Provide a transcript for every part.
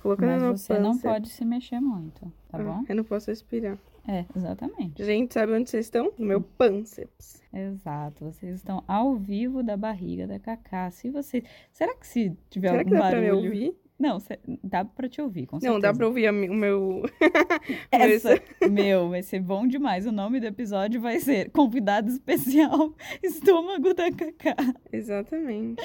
Colocando Mas você não pode se mexer muito, tá Ah, bom? Eu não posso respirar. É, exatamente. Gente, sabe onde vocês estão? No meu pânceps. Exato. Vocês estão ao vivo da barriga da Cacá. Se você. Será que se tiver Será algum que dá pra barulho. me ouvir? Não, cê- dá pra te ouvir, com certeza. Não, dá pra ouvir a o meu. Essa, meu, vai ser bom demais. O nome do episódio vai ser Convidado Especial Estômago da Cacá. Exatamente.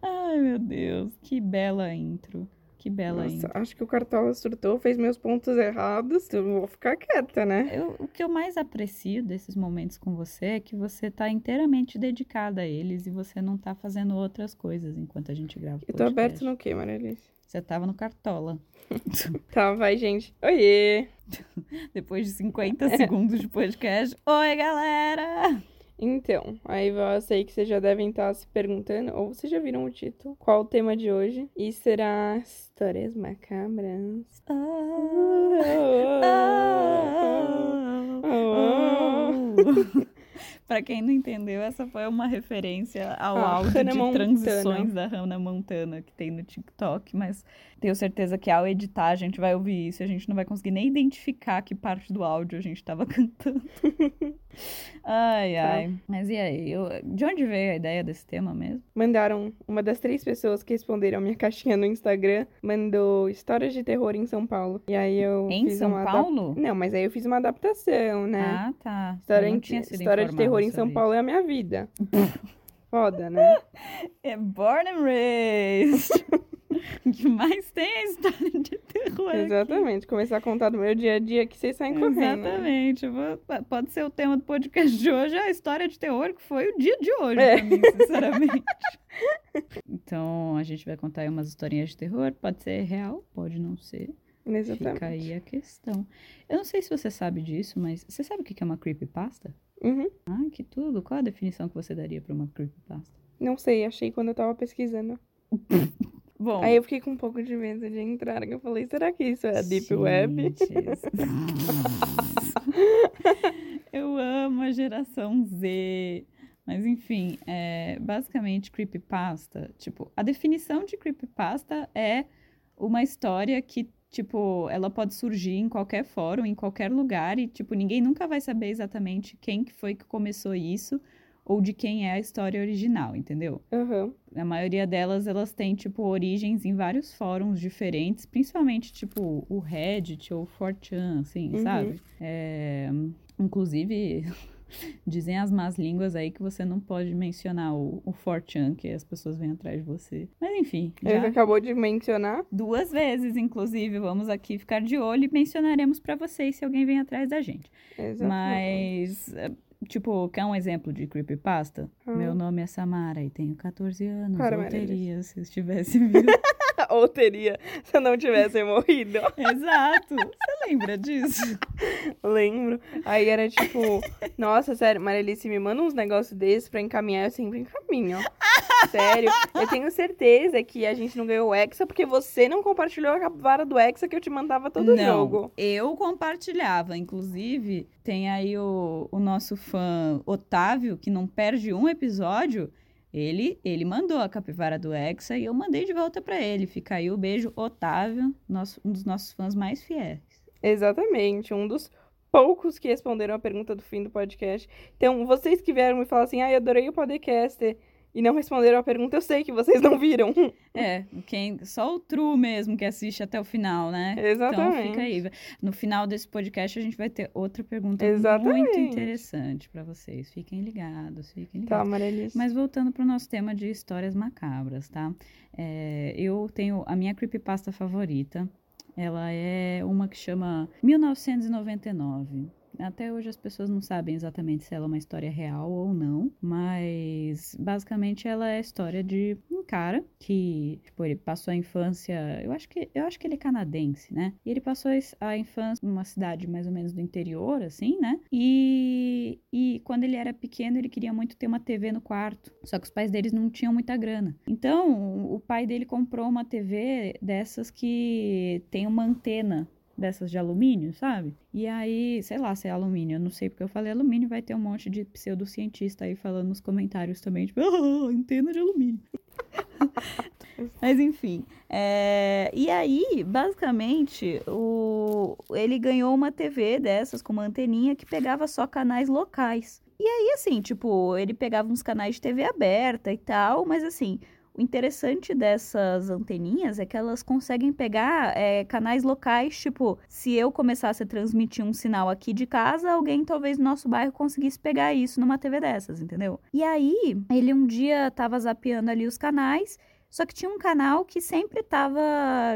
Ai, meu Deus. Que bela intro. Que bela Nossa, acho que o Cartola surtou, fez meus pontos errados. Eu vou ficar quieta, né? Eu- o que eu mais aprecio desses momentos com você é que você tá inteiramente dedicada a eles e você não tá fazendo outras coisas enquanto a gente grava Eu tô podcast. aberto no quê, Maralice? Você tava no Cartola. Tá, vai, gente. Oiê! Depois de 50 segundos de podcast. Oi, galera! Então, aí eu sei que vocês já devem estar se perguntando, ou vocês já viram o título, qual o tema de hoje. E será Histórias Macabras. Pra quem não entendeu, essa foi uma referência ao Ah, áudio Hannah de Montana. transições da Hannah Montana que tem no TikTok, mas tenho certeza que ao editar a gente vai ouvir isso e a gente não vai conseguir nem identificar que parte do áudio a gente tava cantando. ai, Tá. ai. Mas e aí? Eu- de onde veio a ideia desse tema mesmo? Mandaram, uma das três pessoas que responderam a minha caixinha no Instagram, mandou histórias de terror em São Paulo. E aí eu Em fiz São uma adap- Paulo? Não, mas aí eu fiz uma adaptação, né? Ah, tá. história em- história de terror em São Paulo é a minha vida. Foda, né? É born and raised. o que mais tem é história de terror. aqui. Exatamente. Começar a contar do meu dia a dia que vocês saem correndo. Exatamente. Eu vou- pode ser o tema do podcast de hoje, a história de terror, que foi o dia de hoje, É. pra mim, sinceramente. então, a gente vai contar aí umas historinhas de terror. Pode ser real, pode não ser. Exatamente. Fica aí a questão. Eu não sei se você sabe disso, mas você sabe o que é uma creepypasta? Uhum. Ah, que tudo. Qual a definição que você daria pra uma creepypasta? Não sei, achei quando eu tava pesquisando. Bom, Aí eu fiquei com um pouco de medo de entrar, que eu falei, será que isso é a Deep Web? Gente, Eu amo a geração Z. Mas enfim, é, basicamente creepypasta, tipo, a definição de creepypasta é uma história que, tipo, ela pode surgir em qualquer fórum, em qualquer lugar e, tipo, ninguém nunca vai saber exatamente quem que foi que começou isso ou de quem é a história original, entendeu? Aham. A maioria delas, elas têm, tipo, origens em vários fóruns diferentes, principalmente, tipo, o Reddit ou o 4chan, assim, Uhum. sabe? É, inclusive, dizem as más línguas aí que você não pode mencionar o, o 4chan, que as pessoas vêm atrás de você. Mas, enfim, Ele já acabou de mencionar. duas vezes, inclusive, vamos aqui ficar de olho e mencionaremos pra vocês se alguém vem atrás da gente. Exatamente. Mas... Tipo, quer um exemplo de creepypasta? Ah. Meu nome é Samara e tenho 14 anos. Ou Marília. teria, se eu estivesse vivo. Ou teria, se eu não tivesse morrido. Exato. Você lembra disso? Lembro. Aí era tipo, nossa, sério, Marilice, me manda uns negócios desses pra encaminhar. Eu sempre encaminho. Sério, eu tenho certeza que a gente não ganhou o Hexa porque você não compartilhou a vara do Hexa que eu te mandava todo Não, jogo. Eu compartilhava. Inclusive, tem aí o, o nosso fã Otávio, que não perde um episódio. Ele, ele mandou a capivara do Hexa e eu mandei de volta pra ele. Fica aí o beijo, Otávio, nosso, um dos nossos fãs mais fiéis. Exatamente, um dos poucos que responderam a pergunta do fim do podcast. Então, vocês que vieram me falar assim, ai, adorei o podcast e não responderam a pergunta, eu sei que vocês não viram. É, quem, só o True mesmo que assiste até o final, né? Exatamente. Então fica aí. No final desse podcast a gente vai ter outra pergunta muito Exatamente. interessante pra vocês. Fiquem ligados, fiquem Tá, ligados. Marilice. Mas voltando pro nosso tema de histórias macabras, tá? É, eu tenho a minha creepypasta favorita. Ela é uma que chama 1999. Até hoje as pessoas não sabem exatamente se ela é uma história real ou não, mas basicamente ela é a história de um cara que, tipo, ele passou a infância, eu acho que eu acho que ele é canadense, né? E ele passou a infância numa cidade mais ou menos do interior, assim, né? E, e quando ele era pequeno, ele queria muito ter uma TV no quarto. Só que os pais deles não tinham muita grana. Então, o pai dele comprou uma TV dessas que tem uma antena dessas de alumínio, sabe? E aí, sei lá se é alumínio, eu não sei porque eu falei alumínio, vai ter um monte de pseudocientista aí falando nos comentários também, tipo, ah, antena de alumínio. Mas enfim. É... E aí, basicamente, o... ele ganhou uma TV dessas com uma anteninha que pegava só canais locais. E aí, assim, tipo, ele pegava uns canais de TV aberta e tal, mas assim, o interessante dessas anteninhas é que elas conseguem pegar é, canais locais, tipo, se eu começasse a transmitir um sinal aqui de casa, alguém talvez no nosso bairro conseguisse pegar isso numa TV dessas, entendeu? E aí, ele um dia tava zapeando ali os canais. Só que tinha um canal que sempre tava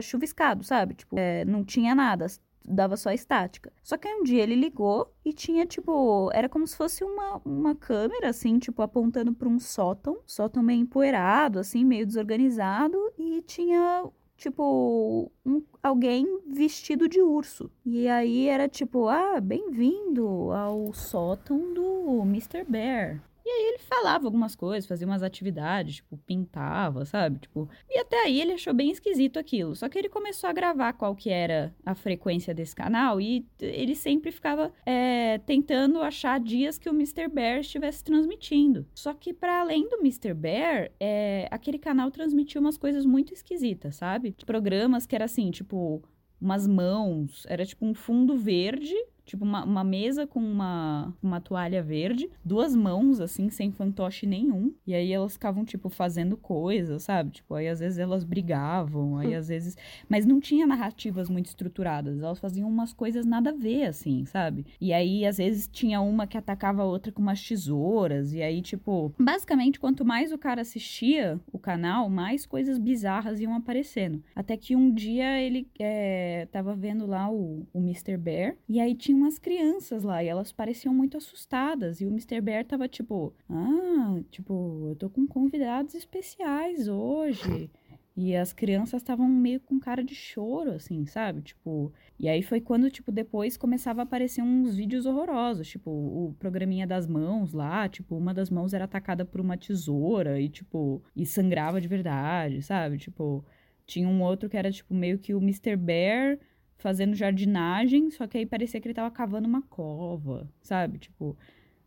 chuviscado, sabe? Tipo, é, não tinha nada dava só estática. Só que aí um dia ele ligou e tinha, tipo, era como se fosse uma, uma câmera, assim, tipo, apontando para um sótão, sótão meio empoeirado, assim, meio desorganizado, e tinha, tipo, um, alguém vestido de urso. E aí era tipo, ah, bem-vindo ao sótão do Mr. Bear. E aí ele falava algumas coisas, fazia umas atividades, tipo, pintava, sabe? Tipo, e até aí ele achou bem esquisito aquilo. Só que ele começou a gravar qual que era a frequência desse canal e ele sempre ficava é, tentando achar dias que o Mr. Bear estivesse transmitindo. Só que para além do Mr. Bear, é, aquele canal transmitia umas coisas muito esquisitas, sabe? Programas que era assim, tipo, umas mãos, era tipo um fundo verde Tipo, uma, uma mesa com uma, uma toalha verde, duas mãos, assim, sem fantoche nenhum. E aí elas ficavam, tipo, fazendo coisas, sabe? Tipo, aí às vezes elas brigavam, aí às vezes. Mas não tinha narrativas muito estruturadas. Elas faziam umas coisas nada a ver, assim, sabe? E aí, às vezes, tinha uma que atacava a outra com umas tesouras. E aí, tipo, basicamente, quanto mais o cara assistia o canal, mais coisas bizarras iam aparecendo. Até que um dia ele é, tava vendo lá o, o Mr. Bear. E aí tinha umas crianças lá e elas pareciam muito assustadas. E o Mr. Bear tava tipo, ah, tipo, eu tô com convidados especiais hoje. E as crianças estavam meio com cara de choro, assim, sabe? Tipo. E aí foi quando, tipo, depois começava a aparecer uns vídeos horrorosos. Tipo, o programinha das mãos lá, tipo, uma das mãos era atacada por uma tesoura e, tipo, e sangrava de verdade, sabe? Tipo, tinha um outro que era, tipo, meio que o Mr. Bear fazendo jardinagem, só que aí parecia que ele tava cavando uma cova, sabe? Tipo,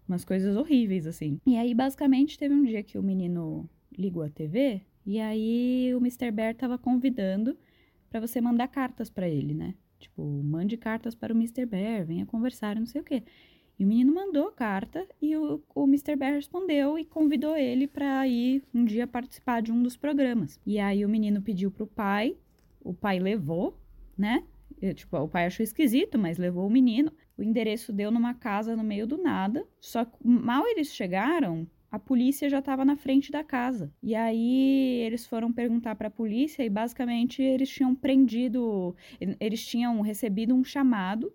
umas coisas horríveis, assim. E aí, basicamente, teve um dia que o menino ligou a TV e aí o Mr. Bear tava convidando para você mandar cartas para ele, né? Tipo, mande cartas para o Mr. Bear, venha conversar, não sei o quê. E o menino mandou carta e o, o Mr. Bear respondeu e convidou ele para ir um dia participar de um dos programas. E aí o menino pediu pro pai, o pai levou, né? Tipo, o pai achou esquisito, mas levou o menino. O endereço deu numa casa no meio do nada. Só que mal eles chegaram, a polícia já estava na frente da casa. E aí eles foram perguntar para a polícia e basicamente eles tinham prendido, eles tinham recebido um chamado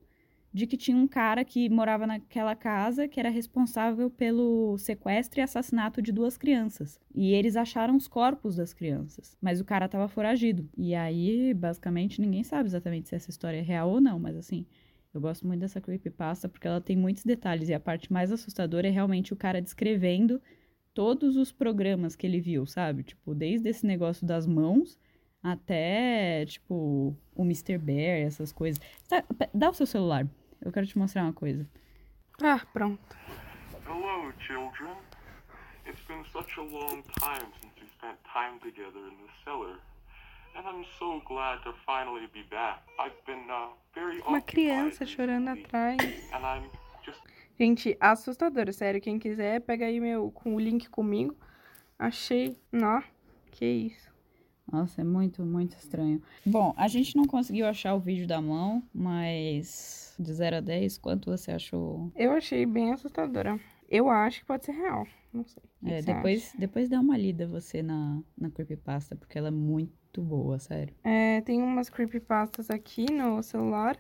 de que tinha um cara que morava naquela casa que era responsável pelo sequestro e assassinato de duas crianças. E eles acharam os corpos das crianças, mas o cara estava foragido. E aí, basicamente, ninguém sabe exatamente se essa história é real ou não, mas assim, eu gosto muito dessa creepypasta porque ela tem muitos detalhes e a parte mais assustadora é realmente o cara descrevendo todos os programas que ele viu, sabe? Tipo, desde esse negócio das mãos até, tipo, o Mr. Bear, essas coisas. Dá o seu celular. Eu quero te mostrar uma coisa. Ah, pronto. Hello, children. It's been such a long time since we spent time together in the cellar. And I'm so glad to finally be back. I've been uh, very Uma criança chorando atrás. And I'm just... Gente, assustador, sério. Quem quiser, pega aí meu, com o link comigo. Achei. Nó, que isso. Nossa, é muito, muito estranho. Bom, a gente não conseguiu achar o vídeo da mão, mas de 0 a 10, quanto você achou? Eu achei bem assustadora. Eu acho que pode ser real. Não sei. É, depois, depois dá uma lida você na, na creepypasta, porque ela é muito boa, sério. É, tem umas creepypastas aqui no celular,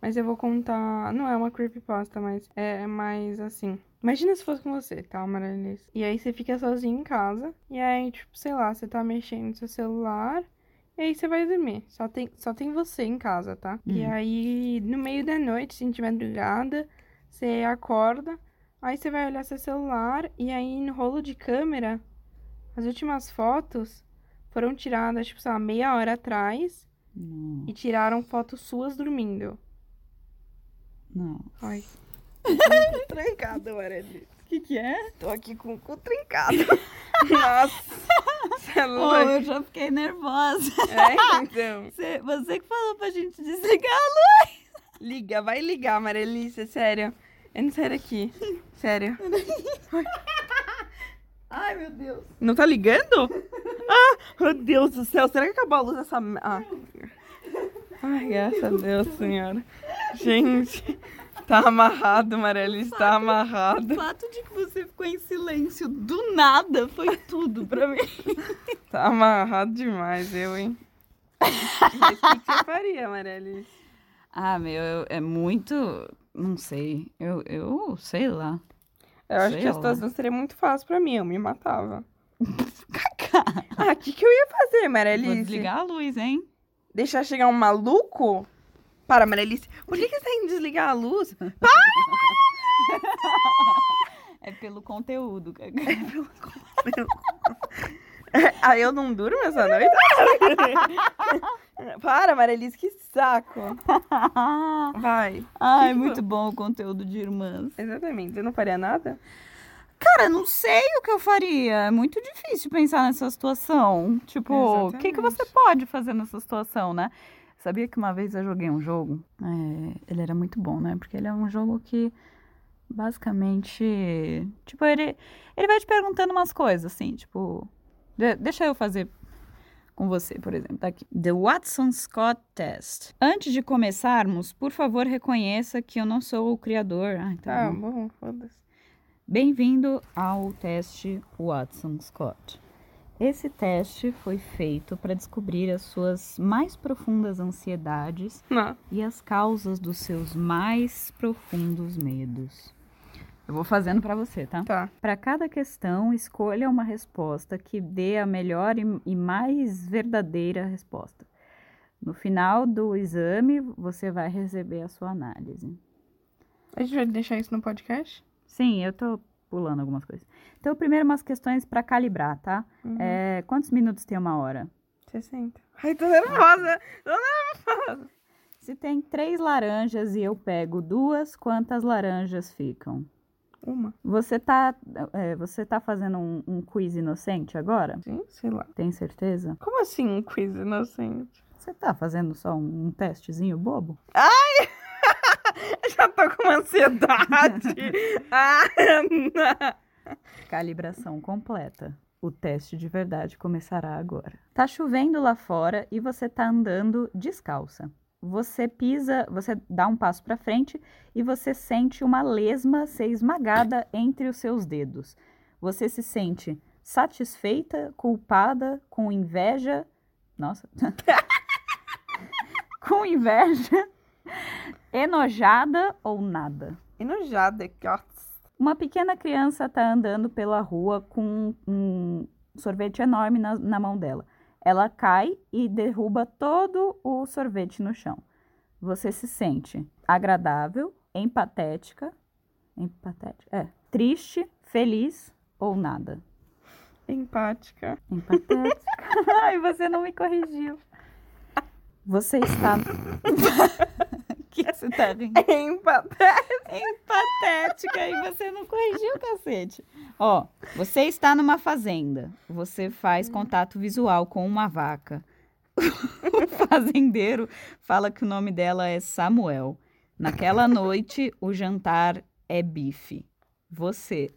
mas eu vou contar. Não é uma creepypasta, mas é mais assim. Imagina se fosse com você, tá, Marilis? E aí você fica sozinho em casa. E aí, tipo, sei lá, você tá mexendo no seu celular. E aí você vai dormir. Só tem, só tem você em casa, tá? Hum. E aí, no meio da noite, se de madrugada, você acorda. Aí você vai olhar seu celular. E aí, no rolo de câmera, as últimas fotos foram tiradas, tipo, sei lá, meia hora atrás. Não. E tiraram fotos suas dormindo. Não. Ai. Trancado, Mareli. O que que é? Tô aqui com o cu trincado. Nossa. Você é louca. eu já fiquei nervosa. É, então. Você, você que falou pra gente desligar a luz. Liga, vai ligar, Marelícia, sério. Eu não saio daqui. Sério. Ai, meu Deus. Não tá ligando? Ah, meu Deus do céu. Será que acabou a luz dessa... Ah. Ai, graças a Deus, senhora. Gente, tá amarrado, Marelícia, tá O amarrado. fato de que você ficou em silêncio do nada foi tudo pra mim. Tá amarrado demais, eu, hein? Mas o que você faria, Marelícia? Ah, meu, eu- é muito. Não sei. Eu, eu sei lá. Eu acho Sei que a situação seria muito fácil pra mim, eu me matava. Ah, o que, que eu ia fazer, Vou Marelícia? desligar a luz, hein? Deixar chegar um maluco? Para, Marelícia. Por que, que você tá indo desligar a luz? É pelo conteúdo. Ah, eu não durmo essa noite? Para, Marelícia, que saco. Vai. Ai, Que que muito bom o conteúdo de irmãs. Exatamente. Você não faria nada? Cara, não sei o que eu faria. É muito difícil pensar nessa situação. Tipo, o que, que você pode fazer nessa situação, né? Sabia que uma vez eu joguei um jogo? É, ele era muito bom, né? Porque ele é um jogo que basicamente. Tipo, ele, ele vai te perguntando umas coisas, assim, tipo. de- deixa eu fazer com você, por exemplo. Tá aqui. The Watson Scott Test. Antes de começarmos, por favor, reconheça que eu não sou o criador. Ai, tá bom. bom, foda-se. Bem-vindo ao teste Watson Scott. Esse teste foi feito para descobrir as suas mais profundas ansiedades Não. e as causas dos seus mais profundos medos. Eu vou fazendo para você, tá? Tá. Para cada questão, escolha uma resposta que dê a melhor e, e mais verdadeira resposta. No final do exame, você vai receber a sua análise. A gente vai deixar isso no podcast? Sim, eu tô pulando algumas coisas. Então, primeiro umas questões para calibrar, tá? Uhum. É, quantos minutos tem uma hora? 60. Ai, tô nervosa. Tô nervosa. Se tem três laranjas e eu pego duas, quantas laranjas ficam? Uma. Você tá, é, você tá fazendo um, um quiz inocente agora? Sim, sei lá. Tem certeza? Como assim um quiz inocente? Você tá fazendo só um, um testezinho bobo? Já tô com ansiedade. ah, não. Calibração completa. O teste de verdade começará agora. Tá chovendo lá fora e você tá andando descalça. Você pisa, você dá um passo para frente e você sente uma lesma ser esmagada entre os seus dedos. Você se sente satisfeita, culpada, com inveja. Nossa. com inveja, enojada ou nada. Enojada, que ó. Uma pequena criança está andando pela rua com um sorvete enorme na, na mão dela. Ela cai e derruba todo o sorvete no chão. Você se sente agradável, empatética, empatética, é, triste, feliz ou nada. Empática. Empatética. Ai, você não me corrigiu. Você está. O que que você tá rindo? Empatética. empatética e você não corrigiu, cacete. Ó, você está numa fazenda. Você faz contato visual com uma vaca. O fazendeiro fala que o nome dela é Samuel. Naquela noite, o jantar é bife. Você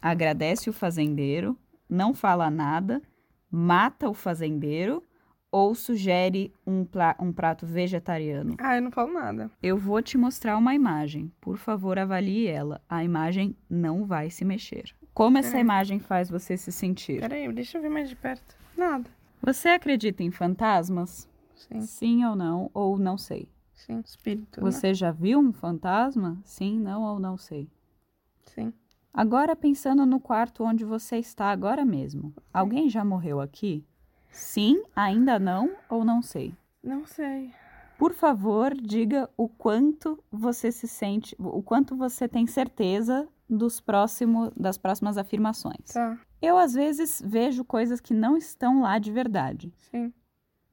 agradece o fazendeiro, não fala nada, mata o fazendeiro ou sugere um, um prato vegetariano? Ah, eu não falo nada. Eu vou te mostrar uma imagem. Por favor, avalie ela. A imagem não vai se mexer. Como essa É. imagem faz você se sentir? Peraí, deixa eu ver mais de perto. Nada. Você acredita em fantasmas? Sim, Sim ou não? Ou não sei? sim. Espírito. né? Você já viu um fantasma? Sim, não ou não sei? Sim. Agora pensando no quarto onde você está agora mesmo. Alguém já morreu aqui? Sim, ainda não ou não sei? Não sei. Por favor, diga o quanto você se sente, o quanto você tem certeza dos próximo, das próximas afirmações. Tá. Eu às vezes vejo coisas que não estão lá de verdade. Sim.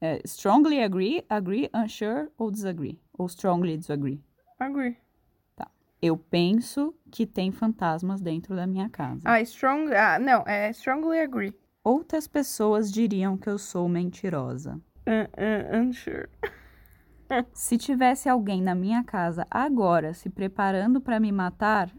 É, strongly agree, agree, unsure ou disagree? Ou strongly disagree? Agree. Eu penso que tem fantasmas dentro da minha casa. Ah, strong. Ah, não. É strongly agree. Outras pessoas diriam que eu sou mentirosa. Uh, uh, unsure. Se tivesse alguém na minha casa agora se preparando para me matar,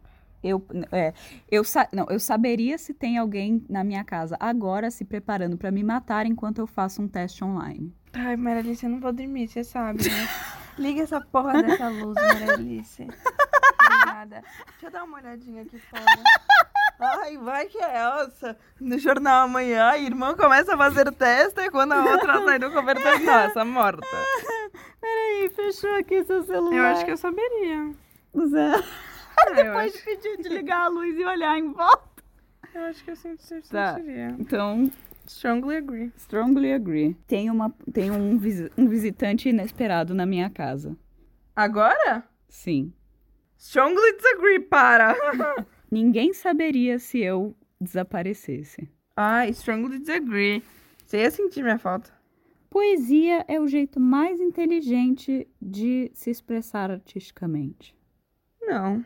eu, é, eu, não, eu saberia se tem alguém na minha casa agora se preparando para me matar enquanto eu faço um teste online. Ai, Maralice, eu não vou dormir, você sabe, né? Liga essa porra dessa luz, Maralice. Obrigada. Deixa eu dar uma olhadinha aqui fora. Ai, vai que é essa. No jornal amanhã, a irmã começa a fazer teste e quando a outra sai do cobertor, nossa, morta. Peraí, fechou aqui seu celular. Eu acho que eu saberia. Zé. Ah, Depois acho, pediu de ligar a luz e olhar em volta. eu acho que eu sempre Tá. sentiria. Então, Strongly agree. strongly agree. Tem, uma, tem um, visi- um visitante inesperado na minha casa. Agora? Sim. Strongly disagree, para. Ninguém saberia se eu desaparecesse. Ai, strongly disagree. Você ia sentir minha falta. Poesia é o jeito mais inteligente de se expressar artisticamente. Não.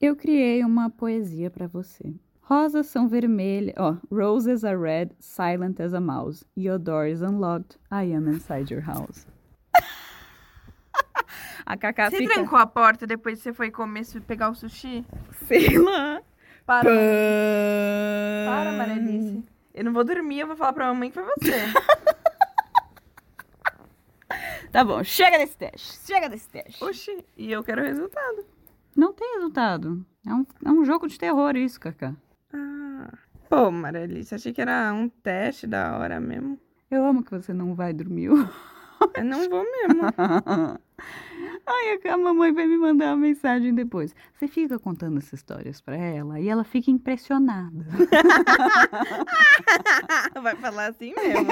Eu criei uma poesia pra você. Rosas são vermelhas. Ó, roses are red, silent as a mouse. Your door is unlocked. I am inside your house. A Cacá Você fica... trancou a porta depois que você foi comer, pegar o sushi? Sei lá. Para. Para, Para, Maralice. Eu não vou dormir, eu vou falar pra mamãe que foi você. Tá bom, chega desse teste. Chega desse teste. Oxi, e eu quero resultado. Não tem resultado. É um, é um jogo de terror isso, Cacá. Ah. Pô, Maralice, achei que era um teste da hora mesmo. Eu amo que você não vai dormir. Eu não vou mesmo. Ai, a mamãe vai me mandar uma mensagem depois. Você fica contando essas histórias pra ela e ela fica impressionada. Vai falar assim mesmo.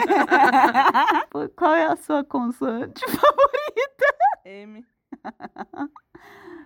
Qual é a sua consoante? M.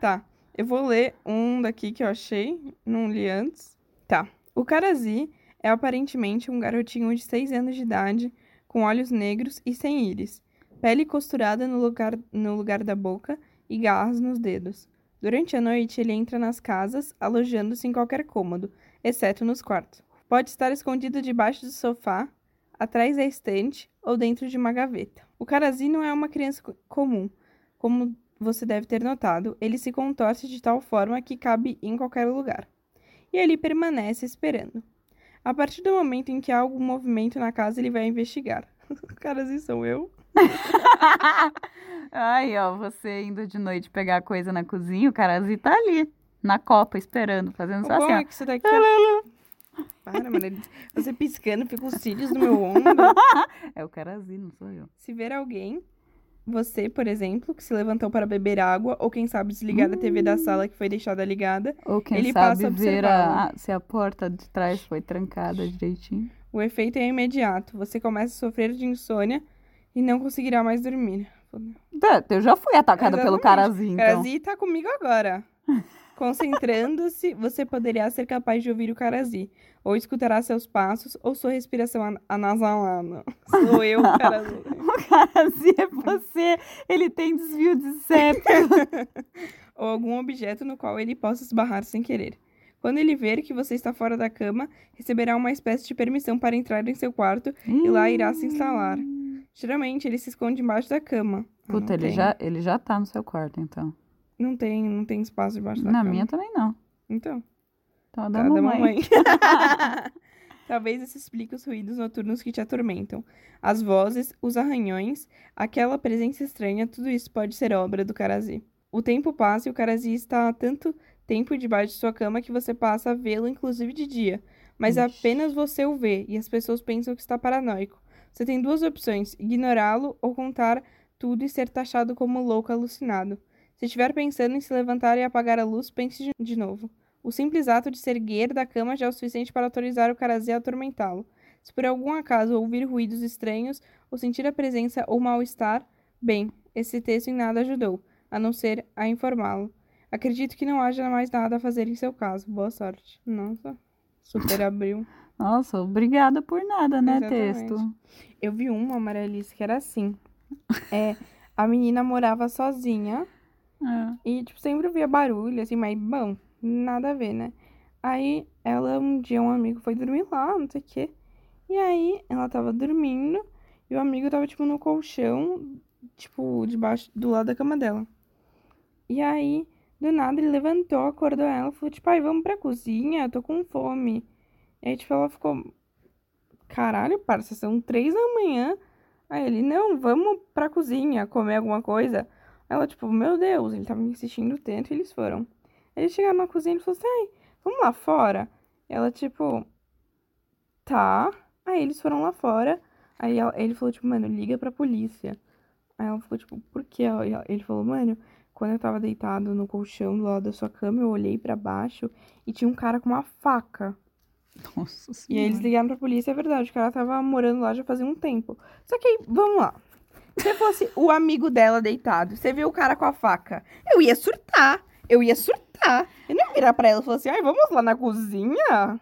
Tá, eu vou ler um daqui que eu achei, não li antes. Tá. O Karazi é aparentemente um garotinho de 6 anos de idade, com olhos negros e sem íris, pele costurada no lugar, no lugar da boca e garras nos dedos. Durante a noite, ele entra nas casas, alojando-se em qualquer cômodo, exceto nos quartos. Pode estar escondido debaixo do sofá, atrás da estante ou dentro de uma gaveta. O Karazi não é uma criança co- comum. Como você deve ter notado, ele se contorce de tal forma que cabe em qualquer lugar. E ali permanece esperando. A partir do momento em que há algum movimento na casa, ele vai investigar. Karazi sou eu? Ai, ó, você indo de noite pegar coisa na cozinha, o Carazi tá ali, na copa, esperando, fazendo O só assim, é ó. que isso daqui... é- Para, mano. Você piscando, fica os cílios no meu ombro. É o Carazi, não sou eu. Se ver alguém, você, por exemplo, que se levantou para beber água, ou quem sabe desligar a TV da sala que foi deixada ligada, Ou quem Ele sabe passa a ver a- se a porta de trás foi trancada direitinho. o efeito é imediato. Você começa a sofrer de insônia e não conseguirá mais dormir. Tá, eu já fui atacada pelo Exatamente. Carazi, então. Karazi tá comigo agora. Concentrando-se, você poderá ser capaz de ouvir o Karazi, ou escutará seus passos, ou sua respiração an- anasalada. Sou eu, Karazi. O Carazi é você, ele tem desvio de septo. ou algum objeto no qual ele possa esbarrar sem querer. Quando ele ver que você está fora da cama, receberá uma espécie de permissão para entrar em seu quarto e lá irá se instalar. Geralmente, ele se esconde embaixo da cama. Ah, Puta, ele tem. já, ele já tá no seu quarto, então. Não tem, não tem espaço debaixo da Na cama. minha também não. Então. Então, a Tá, da mamãe. Talvez isso explique os ruídos noturnos que te atormentam. As vozes, os arranhões, aquela presença estranha, tudo isso pode ser obra do Karazi. O tempo passa e o Karazi está há tanto tempo debaixo de sua cama que você passa a vê-lo, inclusive de dia. Mas Ixi. apenas você o vê e as pessoas pensam que está paranoico. Você tem duas opções: ignorá-lo ou contar tudo e ser taxado como louco alucinado. Se estiver pensando em se levantar e apagar a luz, pense de- novo. O simples ato de se erguer da cama já é o suficiente para autorizar o Karazi a atormentá-lo. Se por algum acaso ouvir ruídos estranhos ou sentir a presença ou mal-estar, bem, esse texto em nada ajudou, a não ser a informá-lo. Acredito que não haja mais nada a fazer em seu caso. Boa sorte. Nossa, super abriu. Nossa, obrigada por nada, né, Exatamente. texto? Eu vi uma amarelice que era assim. É, a menina morava sozinha É. E, tipo, sempre via barulho, assim, mas, bom, nada a ver, né? Aí, ela, um dia, um amigo foi dormir lá, não sei o quê. E aí, ela tava dormindo e o amigo tava, tipo, no colchão, tipo, debaixo, do lado da cama dela. E aí, do nada, ele levantou, acordou ela, falou, tipo, ai, vamos pra cozinha, eu tô com fome. E aí, tipo, ela ficou, caralho, parça, são três da manhã. Aí ele, não, vamos pra cozinha comer alguma coisa. Ela, tipo, meu Deus, ele tava insistindo tanto e eles foram. Eles chegaram na cozinha e ele falou assim, ai, vamos lá fora. Ela, tipo, tá. Aí eles foram lá fora. Aí ela- ele falou, tipo, mano, liga pra polícia. Aí ela ficou, tipo, por quê? Aí Ele falou, mano, quando eu tava deitado no colchão do lado da sua cama, eu olhei pra baixo e tinha um cara com uma faca. Nossa E aí eles senhora. ligaram pra polícia, é verdade, que ela tava morando lá já fazia um tempo. Só que aí, vamos lá. Se fosse o amigo dela deitado, você viu o cara com a faca, eu ia surtar. Eu ia surtar. Eu não ia virar pra ela e falar assim, ai, vamos lá na cozinha?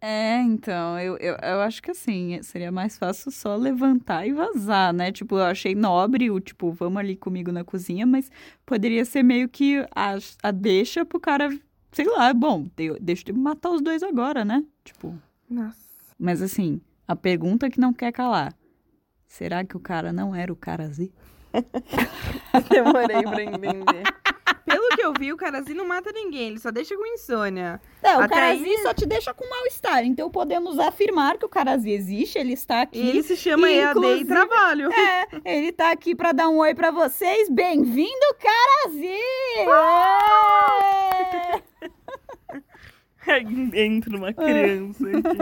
É, então, eu, eu, eu acho que assim, seria mais fácil só levantar e vazar, né? Tipo, eu achei nobre o tipo, vamos ali comigo na cozinha, mas poderia ser meio que a, a deixa pro cara, sei lá, bom, de- deixa eu matar os dois agora, né? Tipo, Nossa. mas assim, a pergunta que não quer calar. Será que o cara não era o cara Z? Demorei pra entender. Pelo que eu vi, o carazinho não mata ninguém, ele só deixa com insônia. Não, Até aí- só te deixa com mal-estar. Então podemos afirmar que o cara Z existe, ele está aqui. E ele se chama e, EAD e trabalho. É, ele tá aqui pra dar um oi pra vocês. Bem-vindo, Carazi! Entra uma criança aqui.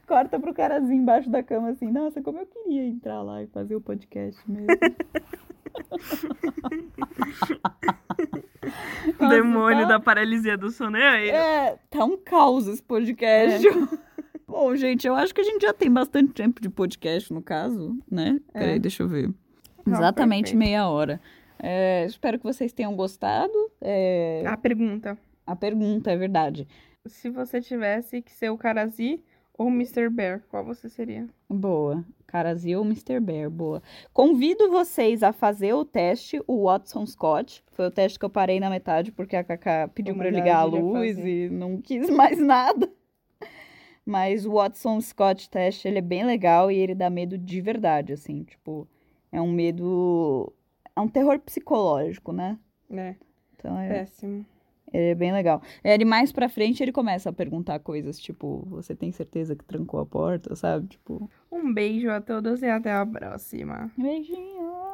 Corta pro Carazinho embaixo da cama assim. Nossa, como eu queria entrar lá e fazer o podcast mesmo. O demônio tá- da paralisia do sono é. É, tá um caos esse podcast. Bom, gente, eu acho que a gente já tem bastante tempo de podcast, no caso, né? É. Peraí, deixa eu ver. Não, Exatamente perfeito. meia hora. É, espero que vocês tenham gostado. É, A pergunta. A pergunta, é verdade. Se você tivesse que ser o Carazi ou o Mr. Bear, qual você seria? Boa. Carazi ou Mr. Bear, boa. Convido vocês a fazer o teste, o Watson Scott. Foi o teste que eu parei na metade, porque a Cacá pediu mandar ligar a luz e não quis mais nada. Mas o Watson Scott teste, ele é bem legal e ele dá medo de verdade, assim. Tipo, é um medo... É um terror psicológico, né? É, Então é, péssimo. Ele é bem legal. Ele mais pra frente, ele começa a perguntar coisas, tipo... Você tem certeza que trancou a porta, sabe? Tipo... Um beijo a todos e até a próxima. Beijinho.